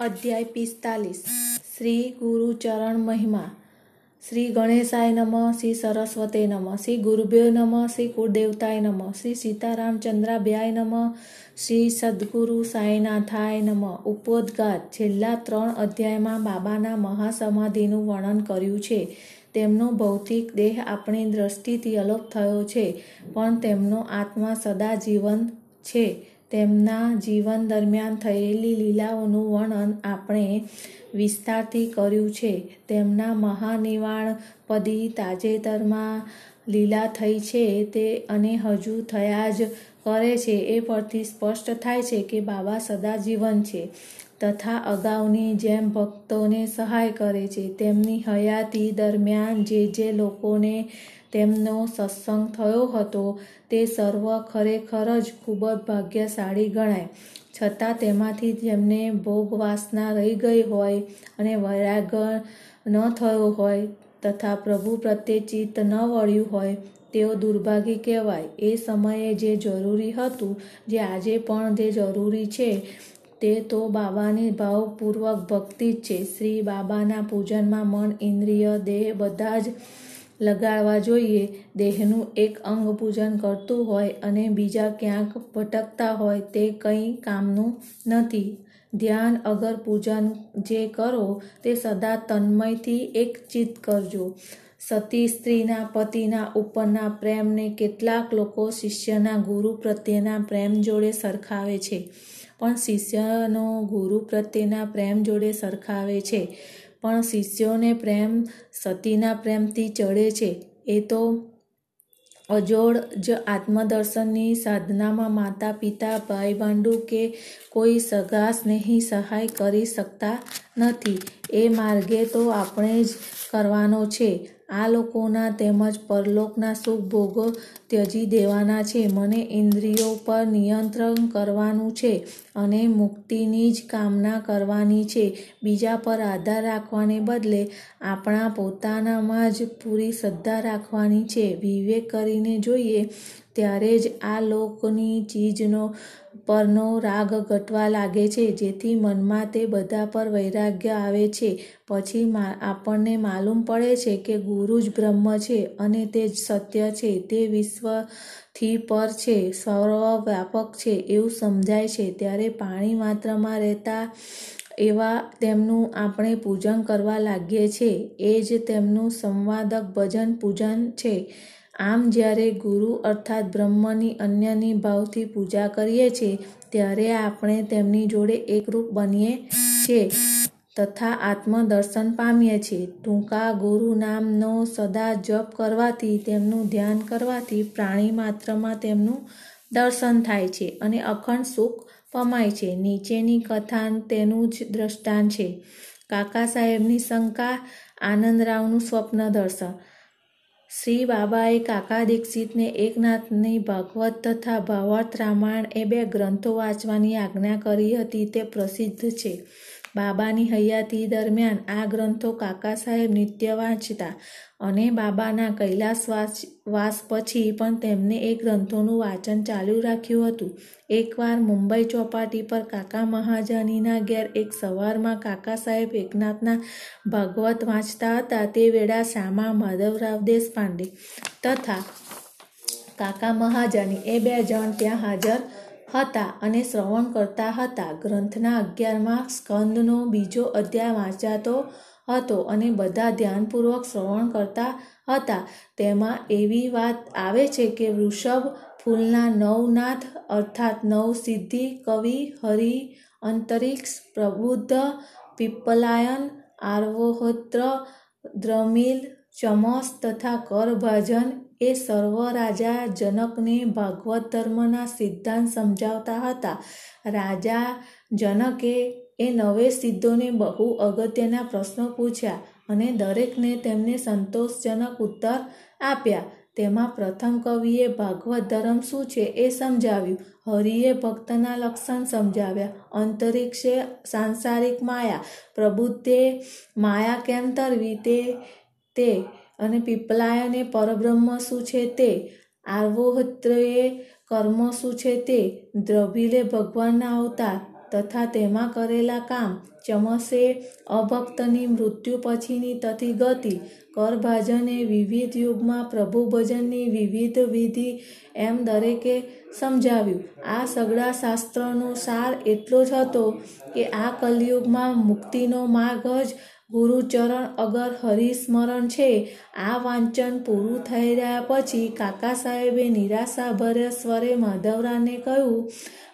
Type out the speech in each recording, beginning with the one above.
અધ્યાય પિસ્તાલીસ. શ્રી ગુરુચરણ મહિમા. શ્રી ગણેશાય નમઃ, શ્રી સરસ્વતે નમઃ, શ્રી ગુરુભ્યો નમઃ, શ્રી કુળદેવતાય નમઃ, શ્રી સીતારામચંદ્રાભ્યાય નમઃ, શ્રી સદગુરુ સાંઈનાથાય નમઃ. ઉપોદઘાત છેલ્લા ત્રણ અધ્યાયમાં બાબાના મહાસમાધિનું વર્ણન કર્યું છે. તેમનો ભૌતિક દેહ આપણી દ્રષ્ટિથી અલોપ થયો છે, પણ તેમનો આત્મા સદા જીવન છે. તેમના જીવન દરમિયાન થયેલી લીલાઓનું વર્ણન આપણે વિસ્તારથી કર્યું છે. તેમના મહાનિવાણ પદી તાજેતરમાં લીલા થઈ છે તે અને હજુ થયા જ કરે છે એ પરથી સ્પષ્ટ થાય છે કે બાબા સદા જીવન છે. તથા અગાઉની જેમ ભક્તોને સહાય કરે છે. તેમની હયાતી દરમિયાન જે જે લોકોને તેમનો સત્સંગ થયો હતો તે સર્વ ખરેખર જ ખૂબ જ ભાગ્યશાળી ગણાય. છતાં તેમાંથી જેમને ભોગવાસના રહી ગઈ હોય અને વૈરાગ ન થયો હોય તથા પ્રભુ પ્રત્યે ચિત્ત ન વળ્યું હોય, તેઓ દુર્ભાગી કહેવાય. એ સમયે જે જરૂરી હતું, જે આજે પણ જે જરૂરી છે તે તો બાબાની ભાવપૂર્વક ભક્તિ જ છે. શ્રી બાબાના પૂજનમાં મન, ઇન્દ્રિય, દેહ બધા જ લગાડવા જોઈએ. દેહનું એક અંગ પૂજન કરતું હોય અને બીજા ક્યાંક ભટકતા હોય તે કંઈ કામનું નથી. ધ્યાન અગર પૂજન જે કરો તે સદા તન્મયથી એક ચિત્ત કરજો. સતી સ્ત્રીના પતિના ઉપરના પ્રેમને કેટલાક લોકો શિષ્યના ગુરુ પ્રત્યેના પ્રેમ જોડે સરખાવે છે. પણ શિષ્યનો ગુરુ પ્રત્યેના પ્રેમ જોડે સરખાવે છે. પણ શિષ્યોને પ્રેમ સતીના પ્રેમથી ચડે છે. એ તો અજોડ જ આત્મદર્શનની સાધનામાં માતા, પિતા, ભાઈ, ભાંડુ કે કોઈ સગા સ્નેહી સહાય કરી શકતા નથી. એ માર્ગે તો આપણે જ કરવાનો છે. આ લોકોના તેમજ પરલોકના સુખ ભોગો ત્યજી દેવાના છે. મને ઇન્દ્રિયો પર નિયંત્રણ કરવાનું છે અને મુક્તિની જ કામના કરવાની છે. બીજા પર આધાર રાખવાને બદલે આપણા પોતાનામાં જ પૂરી શ્રદ્ધા રાખવાની છે. વિવેક કરીને જોઈએ ત્યારે જ આ લોકની ચીજનો પરનો રાગ ઘટવા લાગે છે. જેથી મનમાં તે બધા પર વૈરાગ્ય આવે છે. પછી આપણને માલુમ પડે છે કે ગુરુ જ બ્રહ્મ છે અને તે જ સત્ય છે. તે વિશ્વથી પર છે સર્વવ્યાપક છે, એવું સમજાય છે. ત્યારે પાણી માત્રમાં રહેતા એવા તેમનું આપણે પૂજન કરવા લાગીએ છીએ એ જ તેમનું સંવાદક ભજન પૂજન છે. આમ જ્યારે ગુરુ અર્થાત બ્રહ્મની અન્યની ભાવથી પૂજા કરીએ છીએ ત્યારે આપણે તેમની જોડે એકરૂપ બનીએ છીએ તથા આત્મદર્શન પામીએ છીએ. ટૂંકા ગુરુ નામનો સદા જપ કરવાથી, તેમનું ધ્યાન કરવાથી પ્રાણી માત્રમાં તેમનું દર્શન થાય છે અને અખંડ સુખ પમાય છે. નીચેની કથા તેનું જ દ્રષ્ટાંત છે. કાકા સાહેબની શંકા આનંદરાવનું સ્વપ્ન દર્શન. શ્રી બાબાએ કાકા દીક્ષિતને એકનાથની ભાગવત તથા ભાવાર્થ રામાયણ એ બે ગ્રંથો વાંચવાની આજ્ઞા કરી હતી. તે પ્રસિદ્ધ છે. બાબાની હયાતી દરમિયાન આ ગ્રંથો કાકા સાહેબ નિત્ય વાંચતા અને બાબાના કૈલાસ વાસ પછી પણ તેમને એ ગ્રંથોનું વાંચન ચાલુ રાખ્યું હતું. એકવાર મુંબઈ ચોપાટી પર કાકા મહાજાનીના ઘેર એક સવારમાં કાકા સાહેબ એકનાથના ભાગવત વાંચતા હતા તે વેળા શ્યામા માધવરાવ દેશપાંડે તથા કાકા મહાજાની એ બે જણ ત્યાં હાજર હતા અને શ્રવણ કરતા હતા. ગ્રંથના અગિયારમાં સ્કંદનો બીજો અધ્યાય વાંચાતો હતો અને બધા ધ્યાનપૂર્વક શ્રવણ કરતા હતા. તેમાં એવી વાત આવે છે કે વૃષભ ફૂલના નવનાથ અર્થાત નવ સિદ્ધિ કવિ, હરિ, અંતરિક્ષ, પ્રબુદ્ધ પીપલાયન આર્વોહોત્ર, દ્રમિલ, ચમસ તથા કરભાજન એ સર્વ રાજા જનકને ભાગવત ધર્મના સિદ્ધાંત સમજાવતા હતા. રાજા જનકે એ નવે સિદ્ધોને બહુ અગત્યના પ્રશ્નો પૂછ્યા અને દરેકને તેમને સંતોષજનક ઉત્તર આપ્યા. તેમાં પ્રથમ કવિએ ભાગવત ધર્મ શું છે એ સમજાવ્યું. હરિએ ભક્તના લક્ષણ સમજાવ્યા. અંતરિક્ષે સાંસારિક માયા. પ્રબુદ્ધે માયા કેમ તરવી તે તે અને પીપલાયને પરબ્રહ્મ શું છે તે? આર્વોહત્રએ કર્મ શું છે તે? દ્રભિલે ભગવાનના અવતાર તથા તેમાં કરેલા કામ ચમસે અભક્તની મૃત્યુ પછીની તથી ગતિ કરભાજને વિવિધ યુગમાં પ્રભુ ભજનની વિવિધ વિધિ એમ દરેકે સમજાવ્યું. આ સગળા શાસ્ત્રનો સાર એટલો જ હતો કે આ કલયુગમાં મુક્તિનો માર્ગ જ ગુરુચરણ અગર હરિસ્મરણ છે. આ વાંચન પૂરું થઈ રહ્યા પછી કાકા સાહેબે નિરાશાભર્યા સ્વરે માધવરાને કહ્યું,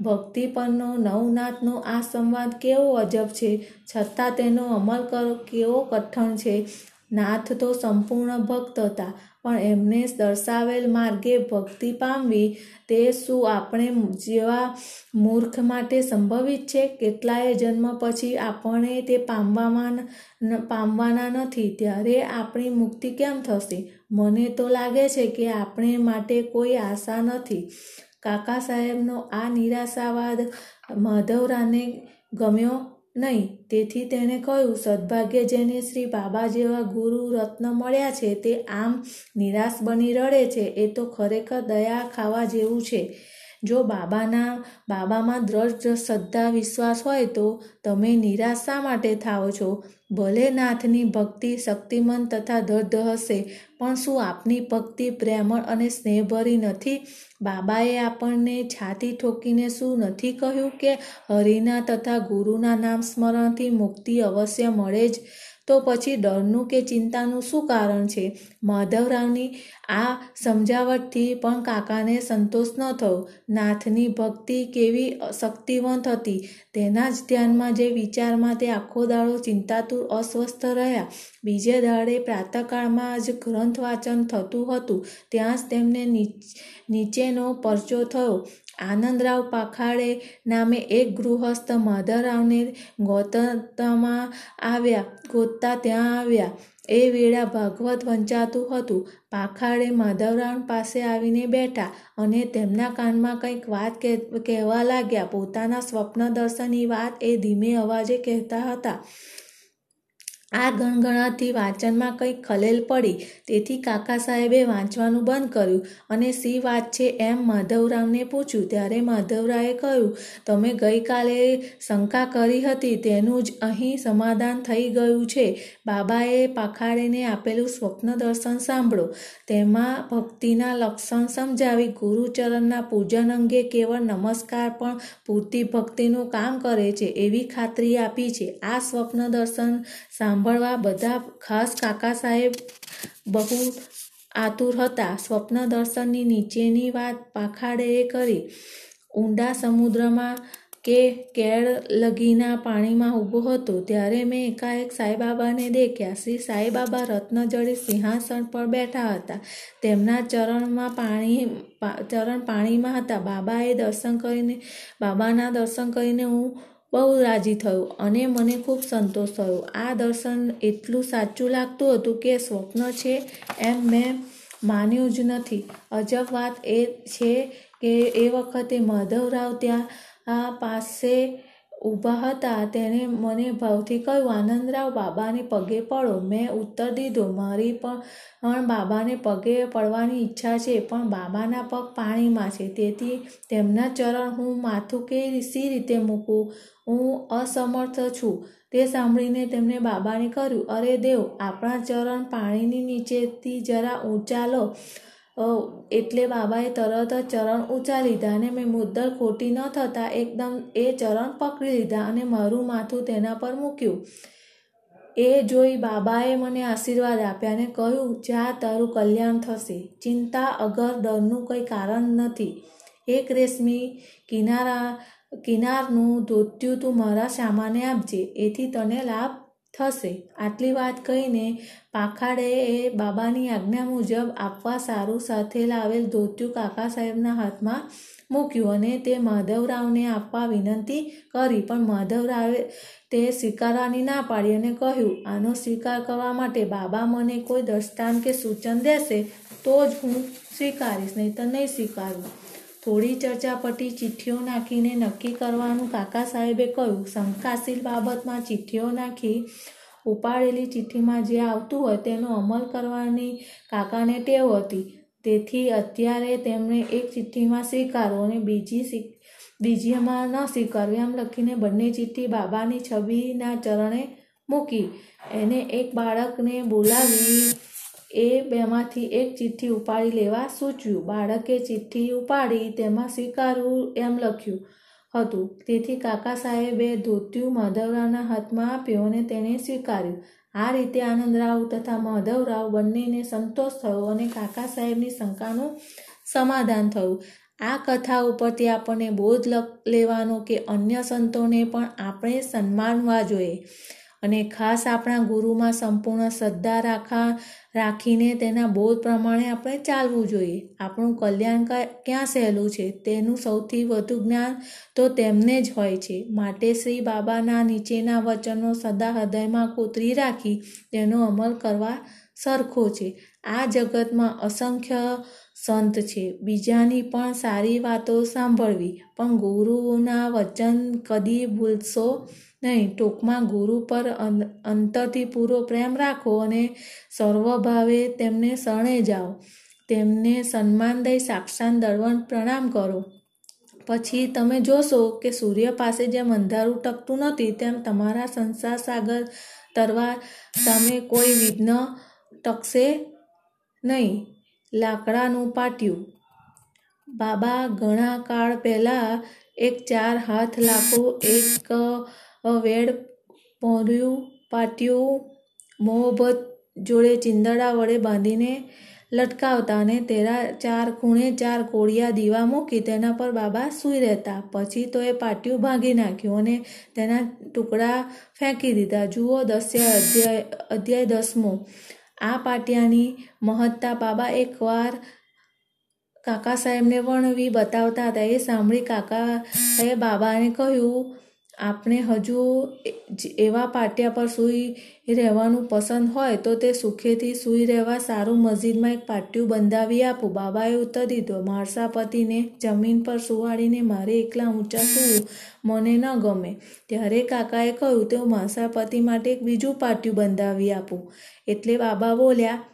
ભક્તિ પરનો નવનાથનો આ સંવાદ કેવો અજબ છે. છતાં તેનો અમલ કરવો કેવો કઠણ છે. નાથ તો સંપૂર્ણ ભક્ત હતા. પણ એમને દર્શાવેલ માર્ગે ભક્તિ પામવી તે શું આપણે જેવા મૂર્ખ માટે સંભવિત છે? કેટલાય જન્મ પછી આપણે તે પામવામાં પામવાના નથી. ત્યારે આપણી મુક્તિ કેમ થશે? મને તો લાગે છે કે આપણે માટે કોઈ આશા નથી. કાકા સાહેબનો આ નિરાશાવાદ માધવરાને ગમ્યો. નહીં, તેથી તેણે કહ્યું, સદભાગ્ય જેને શ્રી બાબા જેવા ગુરુ રત્ન મળ્યા છે, તે આમ નિરાશ બની રડે છે. એ તો ખરેખર દયા ખાવા જેવું છે. જો બાબાના, બાબામાં દ્રઢ શ્રદ્ધા, વિશ્વાસ હોય તો તમે નિરાશ માટે થાઓ છો? ભલે નાથની ભક્તિ શક્તિમંત તથા દર્દ હશે, પણ શું આપની ભક્તિ પ્રેમળ અને સ્નેહભરી નથી? બાબાએ આપણને છાતી ઠોકીને શું નથી કહ્યું કે હરિના તથા ગુરુના નામ સ્મરણથી મુક્તિ અવશ્ય મળે જ? તો પછી ડરનું કે ચિંતાનું શું કારણ છે? માધવરાવની આ સમજાવટથી પણ કાકાને સંતોષ ન થયો. નાથની ભક્તિ કેવી શક્તિવંત હતી. તેના જ ધ્યાનમાં જે વિચારમાં તે આખો દાડો ચિંતાતુર અસ્વસ્થ રહ્યા. બીજે દાડે પ્રાતઃકાળમાં જ ગ્રંથ વાંચન થતું હતું. ત્યાં જ તેમને નીચેનો પરચો થયો. આનંદરાવ પાખાડે નામે એક ગૃહસ્થ માધવરાવને ગોતતામાં આવ્યા, ગોતતા ત્યાં આવ્યા. એ વેળા ભાગવત વંચાતું હતું. પાખાડે માધવરાવ પાસે આવીને બેઠા અને તેમના કાનમાં કંઈક વાત કહેવા લાગ્યા. પોતાના સ્વપ્ન દર્શનની વાત એ ધીમે અવાજે કહેતા હતા. આ ગણગણાથી વાંચનમાં કંઈક ખલેલ પડી, તેથી કાકા સાહેબે વાંચવાનું બંધ કર્યું અને સી વાત છે એમ માધવરાવને પૂછ્યું. ત્યારે માધવરાવે કહ્યું, તમે ગઈકાલે શંકા કરી હતી, તેનું જ અહીં સમાધાન થઈ ગયું છે. બાબાએ પાખાડેને આપેલું સ્વપ્ન દર્શન સાંભળો. તેમાં ભક્તિના લક્ષણ સમજાવી ગુરુચરણના પૂજન અંગે કેવળ નમસ્કાર પણ પૂરતી ભક્તિનું કામ કરે છે એવી ખાતરી આપી છે. આ સ્વપ્ન દર્શન સાંભળવા બધા ખાસ કાકા સાહેબ બહુ આતુર હતા. સ્વપ્ન દર્શનની નીચેની વાત પાખાડેએ કરી. ઊંડા સમુદ્રમાં કે કેળ લગીના પાણીમાં ઊભો હતો, ત્યારે મેં એકાએક સાંઈબાબાને દેખ્યા. શ્રી સાંઈબાબા રત્નજળી સિંહાસન પર બેઠા હતા. તેમના ચરણમાં પાણી, ચરણ પાણીમાં હતા. બાબાએ દર્શન કરીને, બાબાના દર્શન કરીને હું બહુ રાજી થયો અને મને ખૂબ સંતોષ થયો. આ દર્શન એટલું સાચું લાગતું હતું કે સ્વપ્ન છે એમ મેં માન્યું જ નથી. અજબ વાત એ છે કે એ વખતે માધવરાવ ત્યાં પાસે ઊભા હતા. તેણે મને ભાવથી કહ્યું, આનંદરાવ, બાબાને પગે પડો. મેં ઉત્તર દીધો. મારી પણ બાબાને પગે પડવાની ઈચ્છા છે, પણ બાબાના પગ પાણીમાં છે. તેથી તેમના ચરણ હું માથું કે સી રીતે મૂકું? હું અસમર્થ છું. તે સાંભળીને તેમણે બાબાને કર્યું અરે દેવ, આપણા ચરણ પાણીની નીચેથી જરા ઊંચા લો. એટલે બાબાએ તરત જ ચરણ ઊંચા લીધા અને મેં મુદ્દલ ખોટી ન થતાં એકદમ એ ચરણ પકડી લીધા અને મારું માથું તેના પર મૂક્યું. એ જોઈ બાબાએ મને આશીર્વાદ આપ્યા અને કહ્યું, જા, તારું કલ્યાણ થશે. ચિંતા અગર ડરનું કંઈ કારણ નથી. એક રેશમી કિનારા, કિનારનું ધોત્યું તું મારા સામાને આપજે. એથી તને લાભ થશે. આટલી વાત કહીને પાખાડે એ બાબાની આજ્ઞા મુજબ આપવા સારું સાથે લાવેલ ધોત્યું કાકા સાહેબના હાથમાં મૂક્યું અને તે માધવરાવને આપવા વિનંતી કરી. પણ માધવરાવે તે સ્વીકારવાની ના પાડી અને કહ્યું, આનો સ્વીકાર કરવા માટે બાબા મને કોઈ દ્રષ્ટાંત કે સૂચન દેશે તો જ હું સ્વીકારીશ નહીં તો નહીં સ્વીકારું. થોડી ચર્ચા પટી ચિઠ્ઠીઓ નાખીને નક્કી કરવાનું કાકા સાહેબે કહ્યું. શંકાશીલ બાબતમાં ચિઠ્ઠીઓ નાખી ઉપાડેલી ચિઠ્ઠીમાં જે આવતું હોય તેનો અમલ કરવાની કાકાને ટેવ હતી. તેથી અત્યારે તેમણે એક ચિઠ્ઠીમાં સ્વીકારો અને બીજી બીજીમાં ન સ્વીકારવી એમ લખીને બંને ચિઠ્ઠી બાબાની છબીના ચરણે મૂકી. એને એક બાળકને બોલાવી એ બેમાંથી એક ચિઠ્ઠી ઉપાડી લેવા સૂચવ્યું બાળકે ચિઠ્ઠી ઉપાડી તેમાં સ્વીકારવું એમ લખ્યું હતું. તેથી કાકા સાહેબે ધોત્યું માધવરાવના હાથમાં આપ્યું અને તેણે સ્વીકાર્યું. આ રીતે આનંદરાવ તથા માધવરાવ બંનેને સંતોષ થયો અને કાકા સાહેબની શંકાનું સમાધાન થયું. આ કથા ઉપરથી આપણને બોધ લેવાનો કે અન્ય સંતોને પણ આપણે સન્માનવા જોઈએ. અને ખાસ આપણા ગુરુમાં સંપૂર્ણ શ્રદ્ધા રાખા, રાખીને તેના બોધ પ્રમાણે આપણે ચાલવું જોઈએ. આપણું કલ્યાણ ક્યાં સહેલું છે? તેનું સૌથી વધુ જ્ઞાન તો તેમને જ હોય છે. માટે શ્રી બાબાના નીચેના વચનો સદા હૃદયમાં કોતરી રાખી તેનો અમલ કરવા સરખો છે. આ જગતમાં અસંખ્ય સંત છે. બીજાની પણ સારી વાતો સાંભળવી. પણ ગુરુઓના વચન કદી ભૂલશો નહીં, ટૂંકમાં ગુરુ પર અંતરથી પૂરો પ્રેમ રાખો અને સર્વભાવે તેમને શરણે જાઓ. તેમને સન્માન દઈ સાક્ષાત દળવણ પ્રણામ કરો. પછી તમે જોશો કે સૂર્ય પાસે જેમ અંધારું ટકતું નથી, તેમ તમારા સંસાર સાગર તરવા સામે કોઈ વિઘ્ન ટકશે નહીં. લાકડાનું પાટિયું. બાબા ઘણા કાળ પહેલાં એક ચાર હાથ લાખો એક વેડ પોર્યું, પાટિયું, મોહબત જોડે ચિંદડા વડે બાંધીને લટકાવતા અને તેના ચાર ખૂણે ચાર કોળિયા દીવા મૂકી તેના પર બાબા સૂઈ રહેતા. પછી તો એ પાટિયું ભાંગી નાખ્યું અને તેના ટુકડા ફેંકી દીધા. જુઓ દસ્ય અધ્યાય અધ્યાય દસમો. આ પાટિયાની મહત્તા બાબા એકવાર કાકા સાહેબને વર્ણવી બતાવતા હતા. એ સાંભળી કાકાએ બાબાને કહ્યું આપણે હજુ એવા પાટિયા પર સૂઈ રહેવાનું પસંદ હોય તો તે સુખેથી સૂઈ રહેવા સારું મસ્જિદમાં એક પાટિયું બંધાવી આપું. બાબાએ ઉત્તર દીધો મારસાપતિને જમીન પર સુવાડીને મારે એકલા ઊંચા સૂવું મને ન ગમે. ત્યારે કાકાએ કહ્યું, તેઓ મારસાપતિ માટે એક બીજું પાટિયું બંધાવી આપું. એટલે બાબા બોલ્યા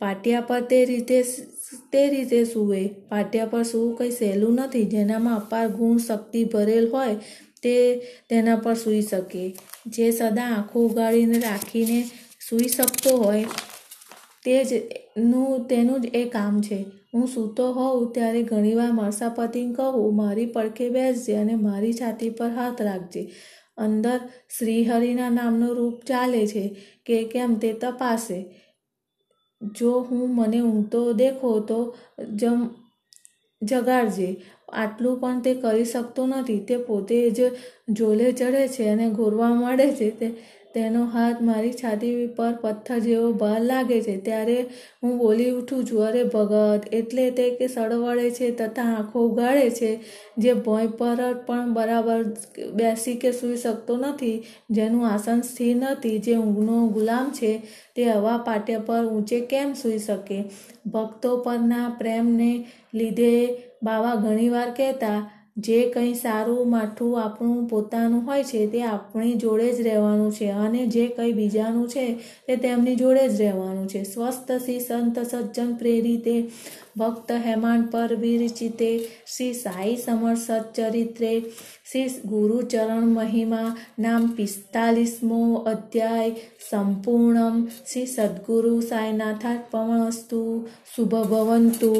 પાટિયા પર તે રીતે તે રીતે સૂવે. પાટિયા પર સૂવું કંઈ સહેલું નથી. જેનામાં અપાર ગુણ, શક્તિ ભરેલ હોય તે તેના પર સૂઈ શકે. જે સદા આંખો ઉગાડીને રાખીને સૂઈ શકતો હોય તે જ નું, તેનું જ એ કામ છે. હું સૂતો હોઉં ત્યારે ઘણીવાર મરસાપતિને કહું, મારી પડખે બેસજે અને મારી છાતી પર હાથ રાખજે. અંદર શ્રીહરિના નામનું રૂપ ચાલે છે કે કેમ તે તપાસે. જો હું મને ઊંઘતો દેખો તો જમ જગાડજે. આટલું પણ તે કરી શકતો નથી. તે પોતે જ ઝોલે ચડે છે અને ઘોરવા માંડે છે. તે, તેનો હાથ મારી છાતી પર પથ્થર જેવો ભાર લાગે છે. ત્યારે હું બોલી ઉઠું છું, અરે ભગત, એટલે તે કે સળવળે છે તથા આંખો ઉગાડે છે, જે ભોંય પર પણ બરાબર બેસી કે સૂઈ શકતો નથી, જેનું આસન સ્થિર નથી, જે ઊંઘનો ગુલામ છે, તે હવા પાટિયા પર ઊંચે કેમ સૂઈ શકે? ભક્તો પરના પ્રેમને લીધે બાવા ઘણીવાર કહેતા, જે કંઈ સારું માઠું આપણું પોતાનું હોય છે, તે આપણી જોડે જ રહેવાનું છે અને જે કંઈ બીજાનું છે, તે તેમની જોડે જ રહેવાનું છે. સ્વસ્થ શ્રી સંત સજ્જન પ્રેરિતે, ભક્ત હેમાન પર વિરચિતે, શ્રી સાઈ સમર સચ્ચરિત્રે શ્રી ગુરુચરણ મહિમા નામ પિસ્તાલીસમો અધ્યાય સંપૂર્ણમ. શ્રી સદગુરુ સાઈનાથાર્પણસ્તુ શુભ ભવંતુ